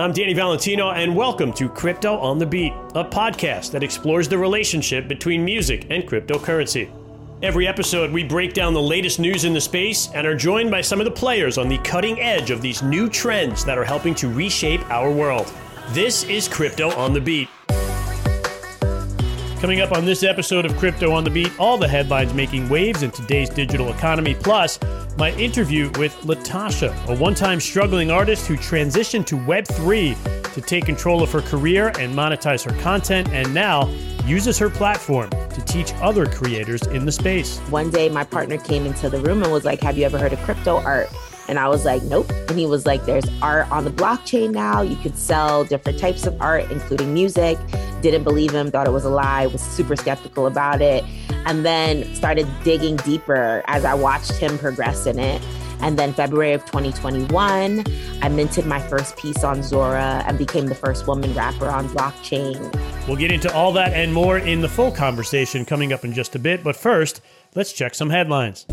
I'm Danny Valentino, and welcome to Crypto on the Beat, a podcast that explores the relationship between music and cryptocurrency. Every episode, we break down the latest news in the space and are joined by some of the players on the cutting edge of these new trends that are helping to reshape our world. This is Crypto on the Beat. Coming up on this episode of Crypto on the Beat, all the headlines making waves in today's digital economy, plus my interview with Latasha, a one time struggling artist who transitioned to Web3 to take control of her career and monetize her content, and now uses her platform to teach other creators in the space. One day, my partner came into the room and was like, Have you ever heard of crypto art? And I was like, Nope. And he was like, There's art on the blockchain now. You could sell different types of art, including music. Didn't believe him, thought it was a lie, was super skeptical about it and then started digging deeper as I watched him progress in it. And then February of 2021, I minted my first piece on Zora and became the first woman rapper on blockchain. We'll get into all that and more in the full conversation coming up in just a bit. But first, let's check some headlines.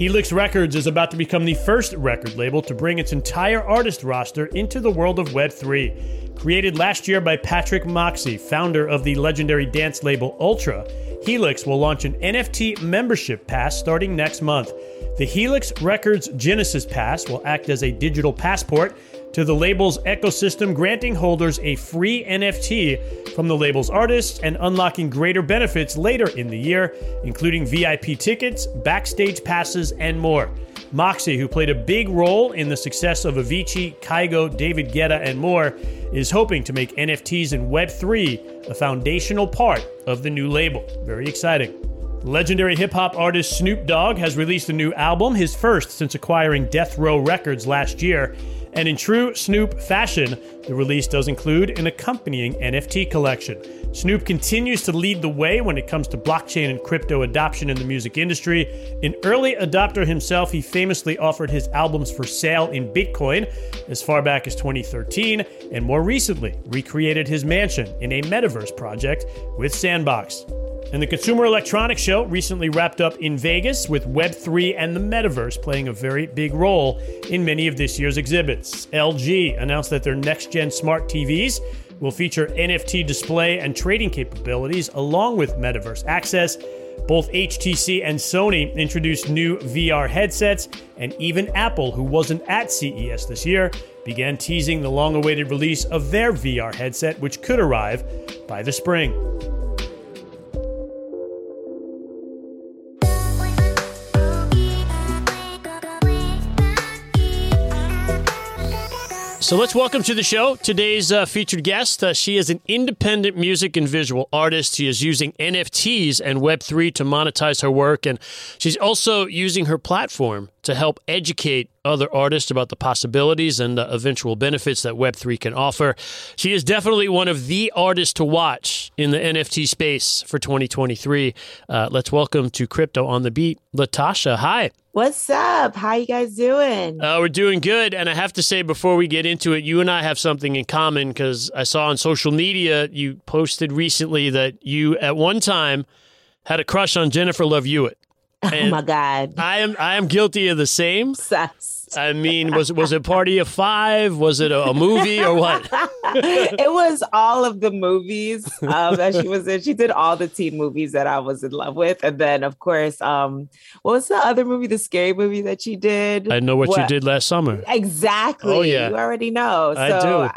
Helix Records is about to become the first record label to bring its entire artist roster into the world of Web3. Created last year by Patrick Moxey, founder of the legendary dance label Ultra, Helix will launch an NFT membership pass starting next month. The Helix Records Genesis Pass will act as a digital passport to the label's ecosystem, granting holders a free NFT from the label's artists and unlocking greater benefits later in the year, including VIP tickets, backstage passes, and more. Moxey, who played a big role in the success of Avicii, Kygo, David Guetta, and more, is hoping to make NFTs and Web3 a foundational part of the new label. Very exciting. Legendary hip hop artist Snoop Dogg has released a new album, his first since acquiring Death Row Records last year. And in true Snoop fashion, the release does include an accompanying NFT collection. Snoop continues to lead the way when it comes to blockchain and crypto adoption in the music industry. An early adopter himself, he famously offered his albums for sale in Bitcoin as far back as 2013, and more recently recreated his mansion in a metaverse project with Sandbox. And the Consumer Electronics Show recently wrapped up in Vegas with Web3 and the metaverse playing a very big role in many of this year's exhibits. LG announced that their next gen smart TVs will feature NFT display and trading capabilities along with metaverse access. Both HTC and Sony introduced new VR headsets, and even Apple, who wasn't at CES this year, began teasing the long awaited release of their VR headset, which could arrive by the spring. So let's welcome to the show today's uh, featured guest. Uh, she is an independent music and visual artist. She is using NFTs and Web3 to monetize her work, and she's also using her platform to help educate other artists about the possibilities and the eventual benefits that Web3 can offer. She is definitely one of the artists to watch in the NFT space for 2023. Uh, let's welcome to Crypto on the Beat, Latasha. Hi. What's up? How you guys doing? Uh, we're doing good. And I have to say, before we get into it, you and I have something in common because I saw on social media you posted recently that you, at one time, had a crush on Jennifer Love Hewitt. And oh my God. I am I am guilty of the same. Obsessed. I mean, was was it Party of Five? Was it a, a movie or what? it was all of the movies um, that she was in. She did all the teen movies that I was in love with, and then of course, um, what was the other movie? The scary movie that she did. I know what, what? you did last summer. Exactly. Oh yeah, you already know. I so, do.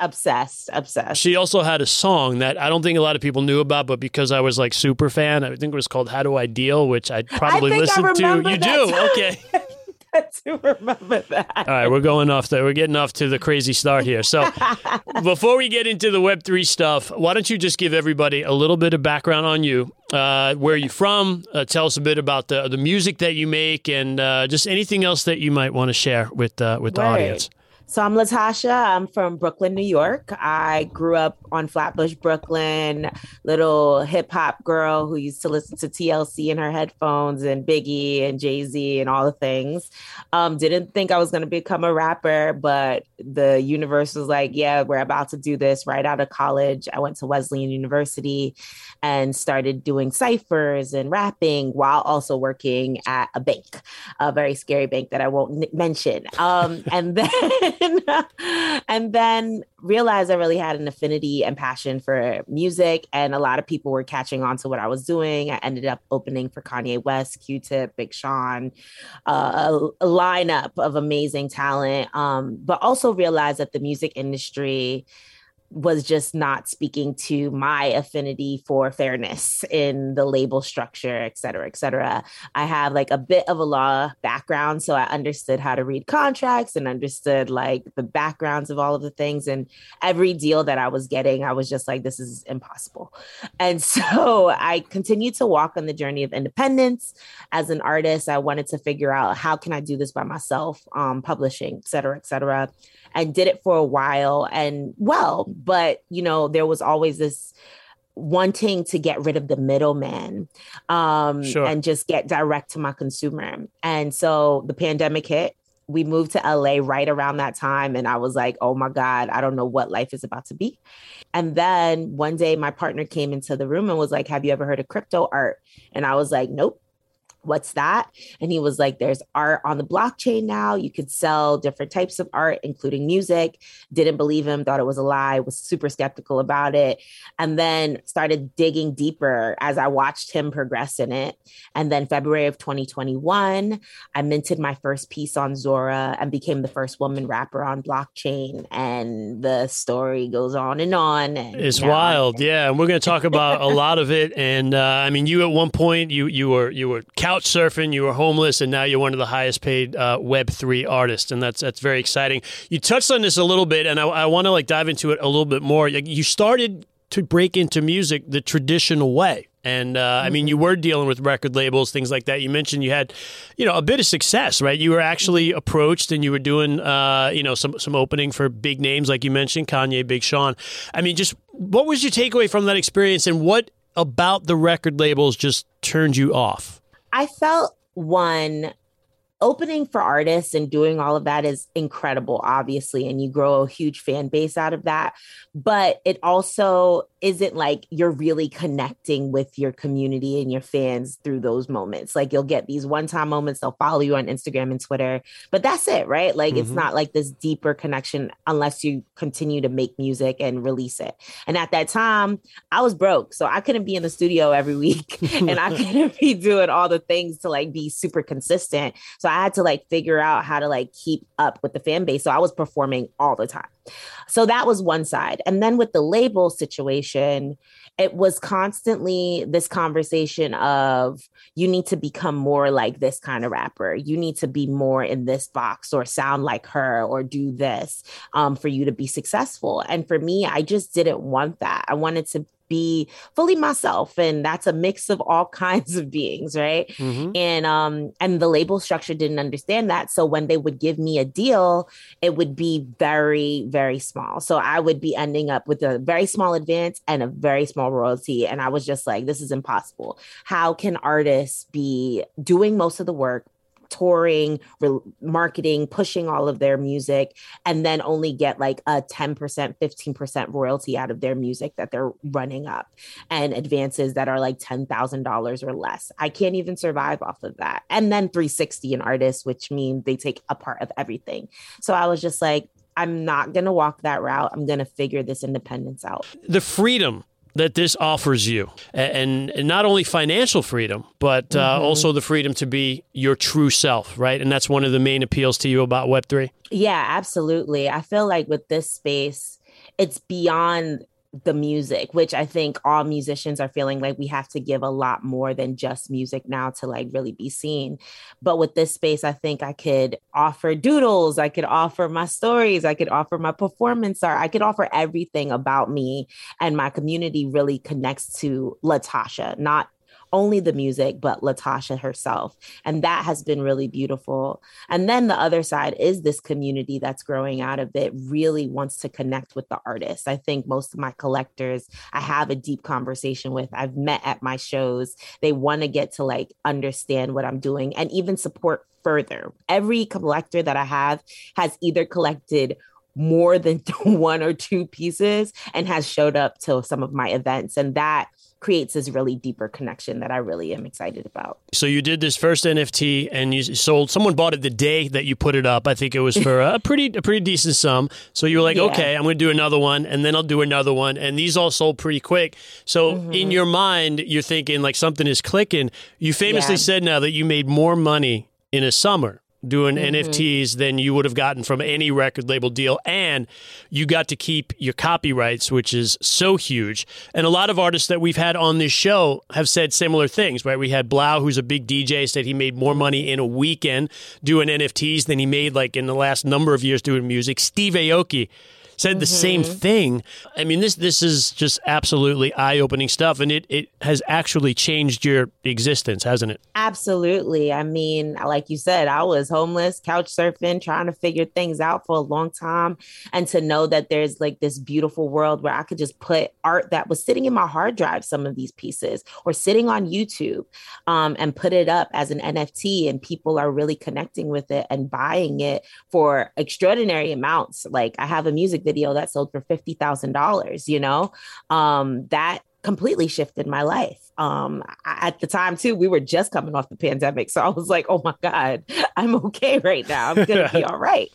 I, obsessed obsessed she also had a song that i don't think a lot of people knew about but because i was like super fan i think it was called how do i deal which i probably I listened to you do okay to remember that. All right, we're going off there. We're getting off to the crazy start here. So, before we get into the Web three stuff, why don't you just give everybody a little bit of background on you? Uh, where are you from? Uh, tell us a bit about the the music that you make, and uh, just anything else that you might want to share with uh, with the audience. So I'm Latasha. I'm from Brooklyn, New York. I grew up on Flatbush, Brooklyn, little hip hop girl who used to listen to TLC in her headphones and Biggie and Jay Z and all the things. Um, didn't think I was going to become a rapper, but the universe was like, yeah, we're about to do this right out of college. I went to Wesleyan University and started doing ciphers and rapping while also working at a bank, a very scary bank that I won't n- mention. Um, and then and then realized I really had an affinity and passion for music. And a lot of people were catching on to what I was doing. I ended up opening for Kanye West, Q Tip, Big Sean, uh, a, a, lineup of amazing talent. Um, but also realized that the music industry was just not speaking to my affinity for fairness in the label structure, et cetera, et cetera. I have like a bit of a law background, so I understood how to read contracts and understood like the backgrounds of all of the things. And every deal that I was getting, I was just like, this is impossible. And so I continued to walk on the journey of independence. As an artist, I wanted to figure out how can I do this by myself, um, publishing, et cetera, et cetera and did it for a while and well, but you know, there was always this wanting to get rid of the middleman um, sure. and just get direct to my consumer. And so the pandemic hit. We moved to LA right around that time. And I was like, oh my God, I don't know what life is about to be. And then one day my partner came into the room and was like, Have you ever heard of crypto art? And I was like, Nope what's that? And he was like, there's art on the blockchain now. You could sell different types of art, including music. Didn't believe him, thought it was a lie, was super skeptical about it. And then started digging deeper as I watched him progress in it. And then February of 2021, I minted my first piece on Zora and became the first woman rapper on blockchain. And the story goes on and on. And it's wild. Yeah. And we're going to talk about a lot of it. And uh, I mean, you at one point, you, you were, you were couch surfing, you were homeless, and now you're one of the highest paid uh, Web three artists, and that's that's very exciting. You touched on this a little bit, and I, I want to like dive into it a little bit more. You started to break into music the traditional way. And uh, I mean, you were dealing with record labels, things like that. You mentioned you had, you know, a bit of success, right? You were actually approached, and you were doing, uh, you know, some some opening for big names, like you mentioned, Kanye, Big Sean. I mean, just what was your takeaway from that experience, and what about the record labels just turned you off? I felt one opening for artists and doing all of that is incredible, obviously, and you grow a huge fan base out of that. But it also isn't like you're really connecting with your community and your fans through those moments. Like you'll get these one time moments, they'll follow you on Instagram and Twitter, but that's it, right? Like mm-hmm. it's not like this deeper connection unless you continue to make music and release it. And at that time, I was broke. So I couldn't be in the studio every week and I couldn't be doing all the things to like be super consistent. So I had to like figure out how to like keep up with the fan base. So I was performing all the time. So that was one side. And then with the label situation, it was constantly this conversation of you need to become more like this kind of rapper. You need to be more in this box or sound like her or do this um, for you to be successful. And for me, I just didn't want that. I wanted to be fully myself and that's a mix of all kinds of beings right? Mm-hmm. and um and the label structure didn't understand that. So when they would give me a deal it would be very very small. So i would be ending up with a very small advance and a very small royalty. And i was just like this is impossible. How can artists be doing most of the work touring, re- marketing, pushing all of their music, and then only get like a 10%, 15% royalty out of their music that they're running up and advances that are like $10,000 or less. I can't even survive off of that. And then 360 an artist, which means they take a part of everything. So I was just like, I'm not going to walk that route. I'm going to figure this independence out. The freedom that this offers you, and, and not only financial freedom, but uh, mm-hmm. also the freedom to be your true self, right? And that's one of the main appeals to you about Web three. Yeah, absolutely. I feel like with this space, it's beyond the music, which I think all musicians are feeling like we have to give a lot more than just music now to like really be seen. But with this space, I think I could offer doodles, I could offer my stories, I could offer my performance art, I could offer everything about me. And my community really connects to Latasha, not only the music, but Latasha herself. And that has been really beautiful. And then the other side is this community that's growing out of it really wants to connect with the artist. I think most of my collectors I have a deep conversation with, I've met at my shows. They want to get to like understand what I'm doing and even support further. Every collector that I have has either collected more than one or two pieces and has showed up to some of my events. And that creates this really deeper connection that I really am excited about. So you did this first NFT and you sold someone bought it the day that you put it up. I think it was for a pretty a pretty decent sum. So you were like, yeah. "Okay, I'm going to do another one and then I'll do another one." And these all sold pretty quick. So mm-hmm. in your mind, you're thinking like something is clicking. You famously yeah. said now that you made more money in a summer doing mm-hmm. NFTs than you would have gotten from any record label deal. And you got to keep your copyrights, which is so huge. And a lot of artists that we've had on this show have said similar things, right? We had 3LAU, who's a big DJ, said he made more money in a weekend doing NFTs than he made like in the last number of years doing music. Steve Aoki said mm-hmm. the same mm-hmm. thing. I mean, this this is just absolutely eye opening stuff, and it it has actually changed your existence, hasn't it? Absolutely. I mean, like you said, I was homeless, couch surfing, trying to figure things out for a long time, and to know that there's like this beautiful world where I could just put art that was sitting in my hard drive, some of these pieces, or sitting on YouTube, um, and put it up as an NFT, and people are really connecting with it and buying it for extraordinary amounts. Like I have a music video that sold for $50,000, you know, um, that completely shifted my life. Um at the time too we were just coming off the pandemic. So i was like oh my god i'm okay right now. I'm gonna be all right.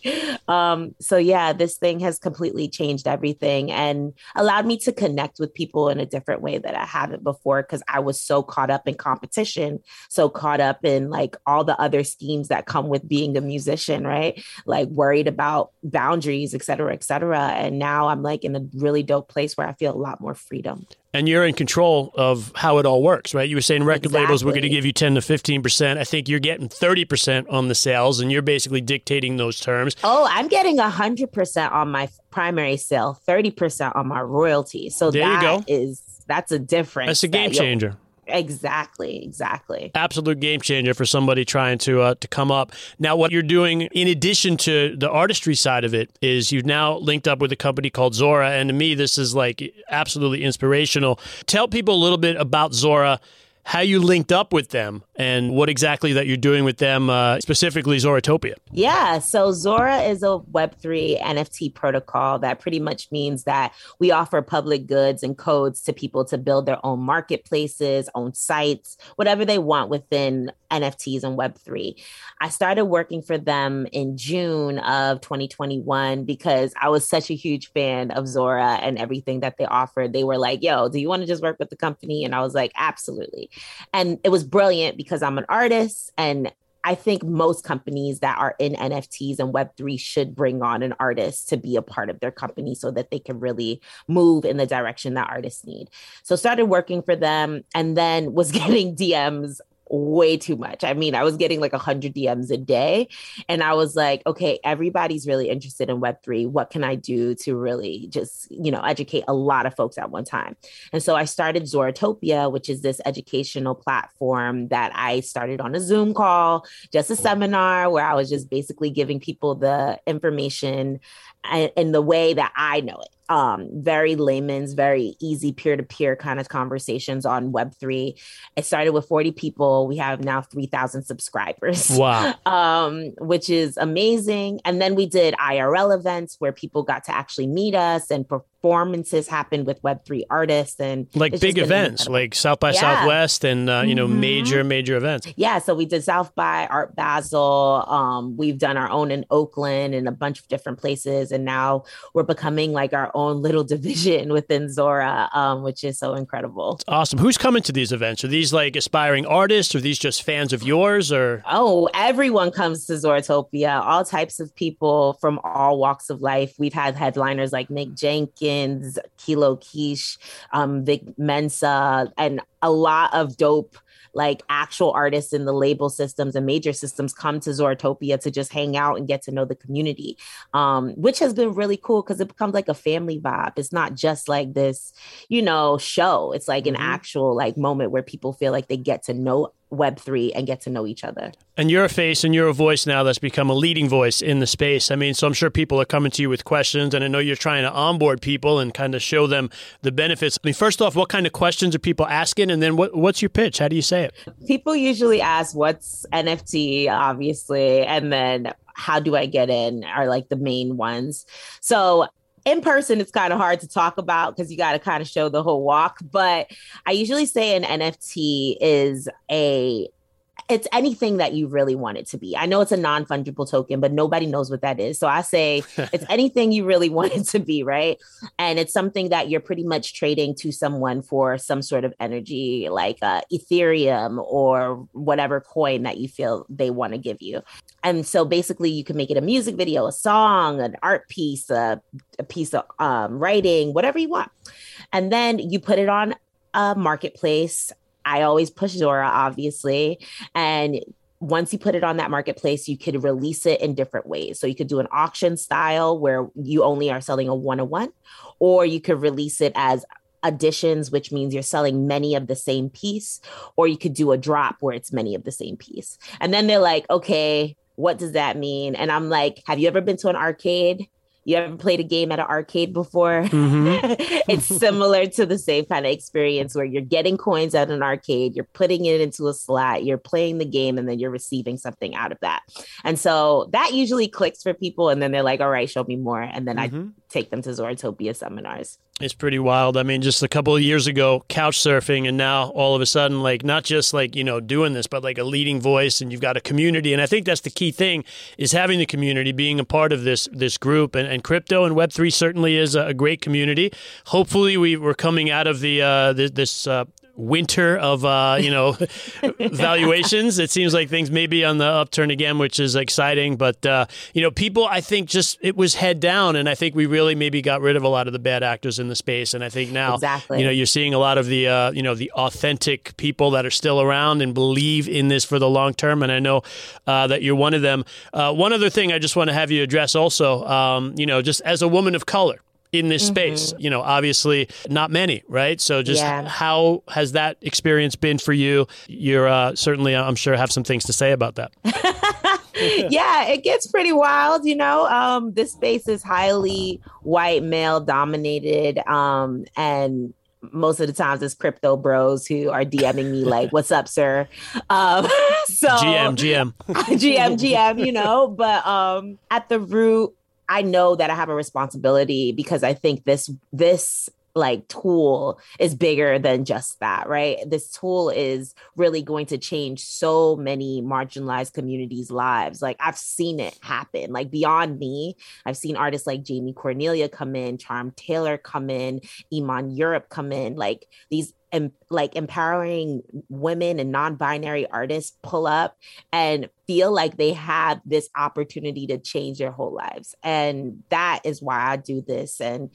Um so yeah this thing has completely changed everything and allowed me to connect with people in a different way that i haven't before because i was so caught up in competition so caught up in like all the other schemes that come with being a musician right? Like worried about boundaries et cetera et cetera. And now i'm like in a really dope place where i feel a lot more freedom and you're in control of how it all works, right? You were saying record exactly. labels were going to give you 10 to 15%. I think you're getting 30% on the sales and you're basically dictating those terms. Oh, I'm getting 100% on my primary sale, 30% on my royalty. So there that you go. is that's a difference. That's a game that changer. Exactly, exactly. Absolute game changer for somebody trying to uh, to come up. Now, what you're doing in addition to the artistry side of it is you've now linked up with a company called Zora, and to me, this is like absolutely inspirational. Tell people a little bit about Zora how you linked up with them and what exactly that you're doing with them, uh, specifically Zoratopia. Yeah, so Zora is a Web3 NFT protocol that pretty much means that we offer public goods and codes to people to build their own marketplaces, own sites, whatever they want within NFTs and Web3. I started working for them in June of 2021 because I was such a huge fan of Zora and everything that they offered. They were like, yo, do you want to just work with the company? And I was like, absolutely. And it was brilliant because I'm an artist and I think most companies that are in NFTs and Web3 should bring on an artist to be a part of their company so that they can really move in the direction that artists need. So started working for them and then was getting DMs way too much. I mean, I was getting like 100 DMs a day. And I was like, okay, everybody's really interested in Web3. What can I do to really just, you know, educate a lot of folks at one time? And so I started Zoratopia, which is this educational platform that I started on a Zoom call, just a seminar where I was just basically giving people the information uh, in the way that I know it um, very layman's, very easy peer to peer kind of conversations on Web3. It started with 40 people. We have now 3,000 subscribers. Wow. um, which is amazing. And then we did IRL events where people got to actually meet us and performances happen with Web3 artists and like big events like South by yeah. Southwest and, uh, you know, mm-hmm. major, major events. Yeah. So we did South by Art Basel. Um, we've done our own in Oakland and a bunch of different places. And now we're becoming like our own little division within Zora, um, which is so incredible. Awesome. Who's coming to these events? Are these like aspiring artists? Or are these just fans of yours? Or oh, everyone comes to Zoratopia. All types of people from all walks of life. We've had headliners like Nick Jenkins, Kilo Kish, um, Vic Mensa, and a lot of dope like actual artists in the label systems and major systems come to Zoratopia to just hang out and get to know the community, um, which has been really cool because it becomes like a family vibe. It's not just like this, you know, show. It's like mm-hmm. an actual like moment where people feel like they get to know Web3 and get to know each other. And you're a face and you're a voice now that's become a leading voice in the space. I mean, so I'm sure people are coming to you with questions, and I know you're trying to onboard people and kind of show them the benefits. I mean, first off, what kind of questions are people asking? And then what, what's your pitch? How do you say it? People usually ask, What's NFT, obviously? And then how do I get in are like the main ones. So in person it's kind of hard to talk about because you got to kind of show the whole walk but i usually say an nft is a it's anything that you really want it to be. I know it's a non fungible token, but nobody knows what that is. So I say it's anything you really want it to be, right? And it's something that you're pretty much trading to someone for some sort of energy, like uh, Ethereum or whatever coin that you feel they want to give you. And so basically, you can make it a music video, a song, an art piece, a, a piece of um, writing, whatever you want. And then you put it on a marketplace I always push Zora, obviously. And once you put it on that marketplace, you could release it in different ways. So you could do an auction style where you only are selling a one on one, or you could release it as editions, which means you're selling many of the same piece, or you could do a drop where it's many of the same piece. And then they're like, okay, what does that mean? And I'm like, have you ever been to an arcade? You ever played a game at an arcade before? Mm-hmm. it's similar to the same kind of experience where you're getting coins at an arcade, you're putting it into a slot, you're playing the game, and then you're receiving something out of that. And so that usually clicks for people. And then they're like, all right, show me more. And then mm-hmm. I take them to Zoratopia seminars. It's pretty wild. I mean, just a couple of years ago, couch surfing, and now all of a sudden, like not just like you know doing this, but like a leading voice, and you've got a community. And I think that's the key thing is having the community, being a part of this this group, and, and crypto and Web three certainly is a, great community. Hopefully, we we're coming out of the uh, this, this uh, winter of uh, you know valuations. It seems like things may be on the upturn again, which is exciting. But uh, you know, people, I think just it was head down, and I think we really maybe got rid of a lot of the bad actors in the space. And I think now, exactly. you know, you're seeing a lot of the uh, you know the authentic people that are still around and believe in this for the long term. And I know uh, that you're one of them. Uh, one other thing I just want to have you address also, um, you know, just as a woman of color in this mm-hmm. space. You know, obviously not many, right? So just yeah. how has that experience been for you? You're uh, certainly, I'm sure, have some things to say about that. yeah, it gets pretty wild, you know. Um, this space is highly white male dominated. Um, and most of the times it's crypto bros who are DMing me like, "What's up, sir?" Um, so GM, GM, GM, GM, you know. But um, at the root, I know that I have a responsibility because I think this this like tool is bigger than just that, right? This tool is really going to change so many marginalized communities' lives. Like I've seen it happen. Like beyond me, I've seen artists like Jamee Cornelia come in, Charm Taylor come in, Iman Europe come in. Like these and like empowering women and non-binary artists pull up and feel like they have this opportunity to change their whole lives and that is why i do this and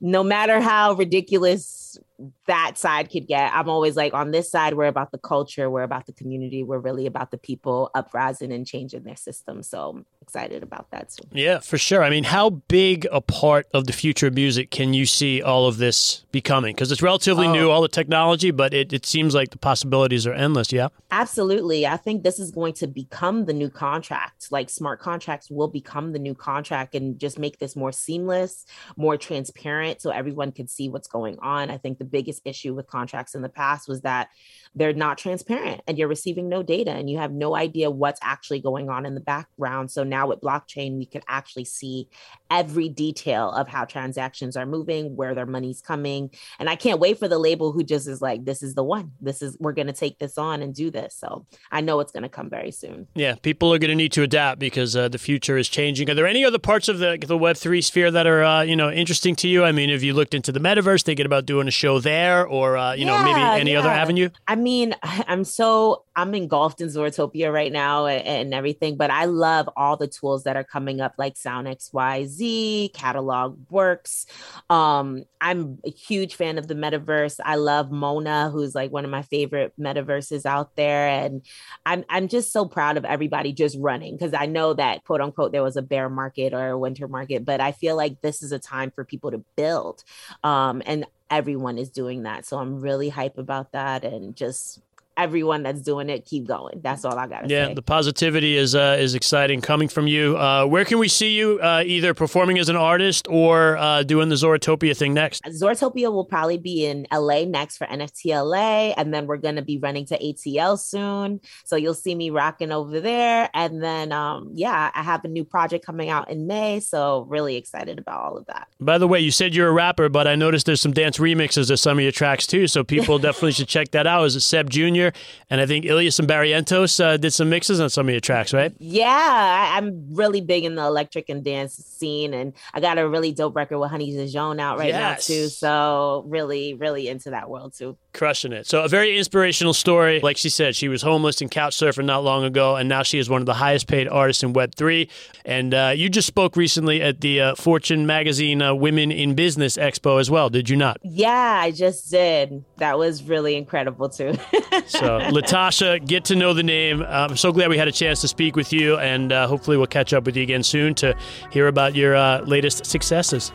no matter how ridiculous that side could get. I'm always like, on this side, we're about the culture, we're about the community, we're really about the people uprising and changing their system. So excited about that too. Yeah, for sure. I mean, how big a part of the future of music can you see all of this becoming? Because it's relatively oh. new, all the technology, but it, it seems like the possibilities are endless. Yeah. Absolutely. I think this is going to become the new contract. Like smart contracts will become the new contract and just make this more seamless, more transparent so everyone can see what's going on. I think the biggest issue with contracts in the past was that they're not transparent and you're receiving no data and you have no idea what's actually going on in the background. So now with blockchain, we can actually see every detail of how transactions are moving, where their money's coming. And I can't wait for the label who just is like, this is the one. This is, we're going to take this on and do this. So I know it's going to come very soon. Yeah, people are going to need to adapt because uh, the future is changing. Are there any other parts of the, the Web3 sphere that are, uh, you know, interesting to you? I mean, have you looked into the metaverse, thinking about doing a show there or, uh, you yeah, know, maybe any yeah. other avenue? I mean, I'm so I'm engulfed in Zoratopia right now and, and, everything, but I love all the tools that are coming up, like Sound XYZ, Catalog Works. Um, I'm a huge fan of the metaverse. I love Mona, who's like one of my favorite metaverses out there, and I'm I'm just so proud of everybody just running because I know that quote unquote there was a bear market or a winter market, but I feel like this is a time for people to build, um, and everyone is doing that. So I'm really hype about that and just everyone that's doing it keep going. That's all I gotta say. yeah, say. the positivity is uh, is exciting coming from you. Uh, where can we see you uh, either performing as an artist or uh, doing the Zoratopia thing next? Zoratopia will probably be in LA next for NFT LA, and then we're gonna be running to ATL soon. So you'll see me rocking over there. And then um, yeah, I have a new project coming out in May. So really excited about all of that. By the way, you said you're a rapper, but I noticed there's some dance remixes of some of your tracks too. So people definitely should check that out. Is it Seb Jr. and I think Ilias and Barrientos uh, did some mixes on some of your tracks, right? Yeah, I, am really big in the electric and dance scene, and I got a really dope record with Honey Dijon out right yes. now too. So really, really into that world too. Crushing it. So a very inspirational story. Like she said, she was homeless and couch surfing not long ago, and now she is one of the highest paid artists in Web three. And uh, you just spoke recently at the uh, Fortune magazine uh, Women in Business Expo as well, did you not? Yeah, I just did. That was really incredible too. so, Latasha, get to know the name. Uh, I'm so glad we had a chance to speak with you, and uh, hopefully, we'll catch up with you again soon to hear about your uh, latest successes.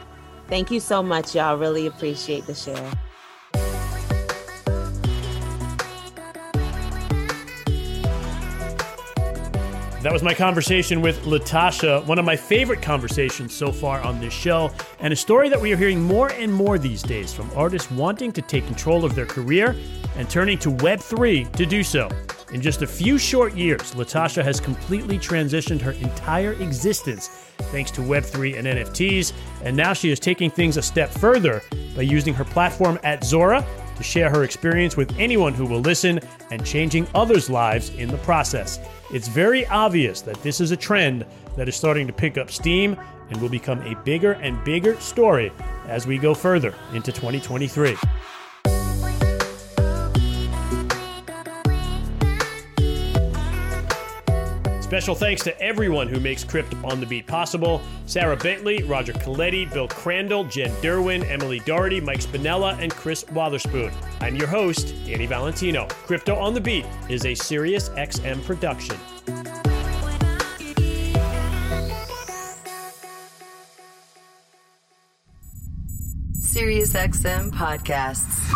Thank you so much, y'all. Really appreciate the share. That was my conversation with Latasha, one of my favorite conversations so far on this show, and a story that we are hearing more and more these days from artists wanting to take control of their career and turning to Web3 to do so. In just a few short years, Latasha has completely transitioned her entire existence thanks to Web3 and NFTs, and now she is taking things a step further by using her platform at Zora to share her experience with anyone who will listen and changing others' lives in the process. It's very obvious that this is a trend that is starting to pick up steam and will become a bigger and bigger story as we go further into 2023. Special thanks to everyone who makes Crypto on the Beat possible Sarah Bentley, Roger Coletti, Bill Crandall, Jen Derwin, Emily Doherty, Mike Spinella, and Chris Watherspoon. I'm your host, Danny Valentino. Crypto on the Beat is a Sirius XM production. SiriusXM podcasts.